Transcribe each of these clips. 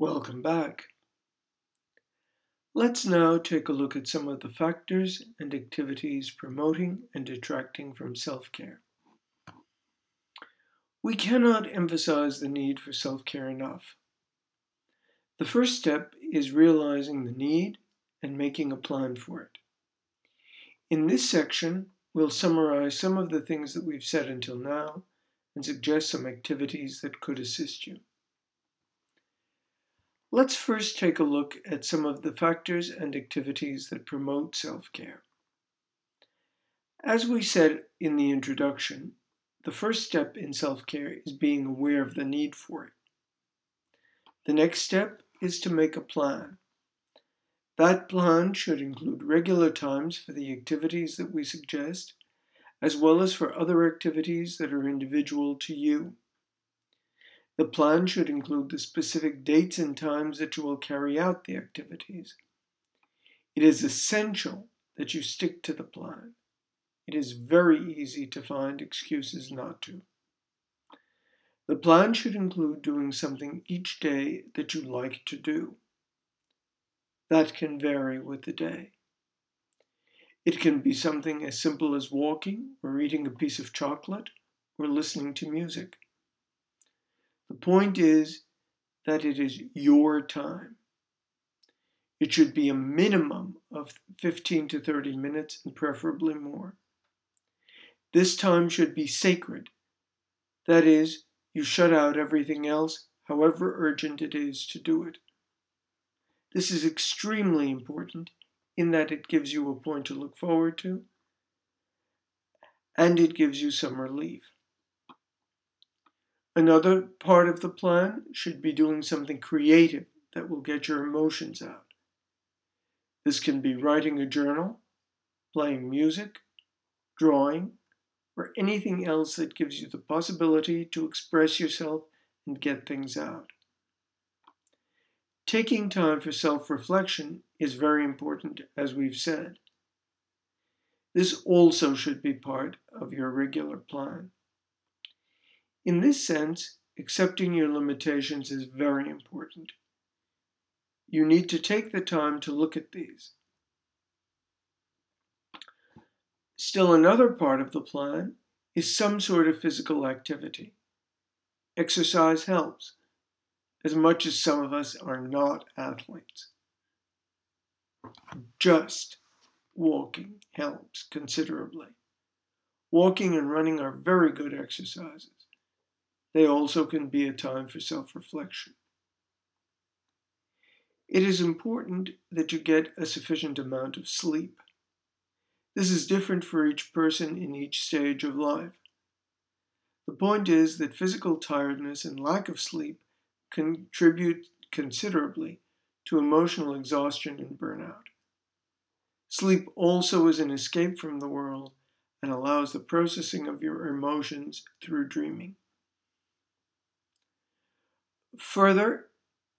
Welcome back. Let's now take a look at some of the factors and activities promoting and detracting from self care. We cannot emphasize the need for self care enough. The first step is realizing the need and making a plan for it. In this section, we'll summarize some of the things that we've said until now and suggest some activities that could assist you. Let's first take a look at some of the factors and activities that promote self care. As we said in the introduction, the first step in self care is being aware of the need for it. The next step is to make a plan. That plan should include regular times for the activities that we suggest, as well as for other activities that are individual to you. The plan should include the specific dates and times that you will carry out the activities. It is essential that you stick to the plan. It is very easy to find excuses not to. The plan should include doing something each day that you like to do. That can vary with the day. It can be something as simple as walking, or eating a piece of chocolate, or listening to music. The point is that it is your time. It should be a minimum of 15 to 30 minutes and preferably more. This time should be sacred. That is, you shut out everything else, however urgent it is to do it. This is extremely important in that it gives you a point to look forward to and it gives you some relief. Another part of the plan should be doing something creative that will get your emotions out. This can be writing a journal, playing music, drawing, or anything else that gives you the possibility to express yourself and get things out. Taking time for self reflection is very important, as we've said. This also should be part of your regular plan. In this sense, accepting your limitations is very important. You need to take the time to look at these. Still, another part of the plan is some sort of physical activity. Exercise helps, as much as some of us are not athletes. Just walking helps considerably. Walking and running are very good exercises. They also can be a time for self reflection. It is important that you get a sufficient amount of sleep. This is different for each person in each stage of life. The point is that physical tiredness and lack of sleep contribute considerably to emotional exhaustion and burnout. Sleep also is an escape from the world and allows the processing of your emotions through dreaming. Further,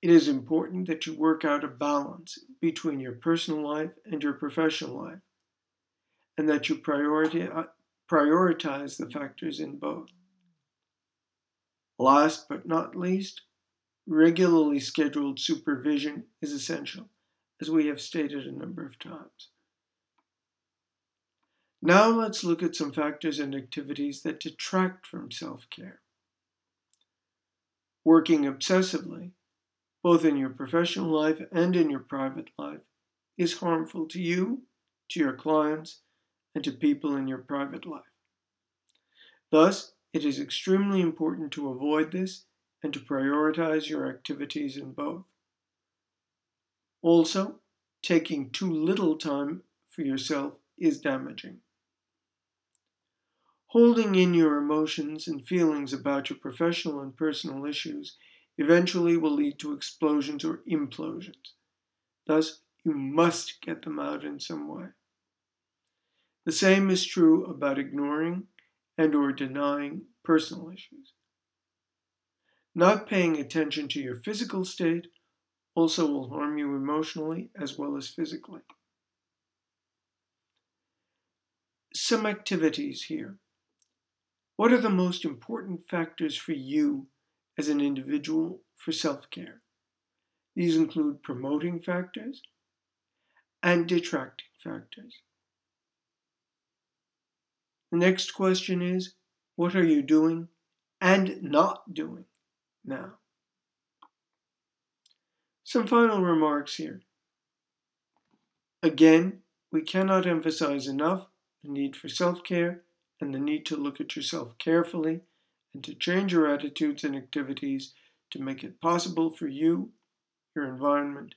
it is important that you work out a balance between your personal life and your professional life and that you uh, prioritize the factors in both. Last but not least, regularly scheduled supervision is essential, as we have stated a number of times. Now let's look at some factors and activities that detract from self care. Working obsessively, both in your professional life and in your private life, is harmful to you, to your clients, and to people in your private life. Thus, it is extremely important to avoid this and to prioritize your activities in both. Also, taking too little time for yourself is damaging. Holding in your emotions and feelings about your professional and personal issues eventually will lead to explosions or implosions. Thus, you must get them out in some way. The same is true about ignoring and or denying personal issues. Not paying attention to your physical state also will harm you emotionally as well as physically. Some activities here. What are the most important factors for you as an individual for self care? These include promoting factors and detracting factors. The next question is what are you doing and not doing now? Some final remarks here. Again, we cannot emphasize enough the need for self care and the need to look at yourself carefully and to change your attitudes and activities to make it possible for you, your environment,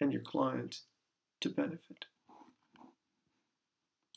and your clients to benefit.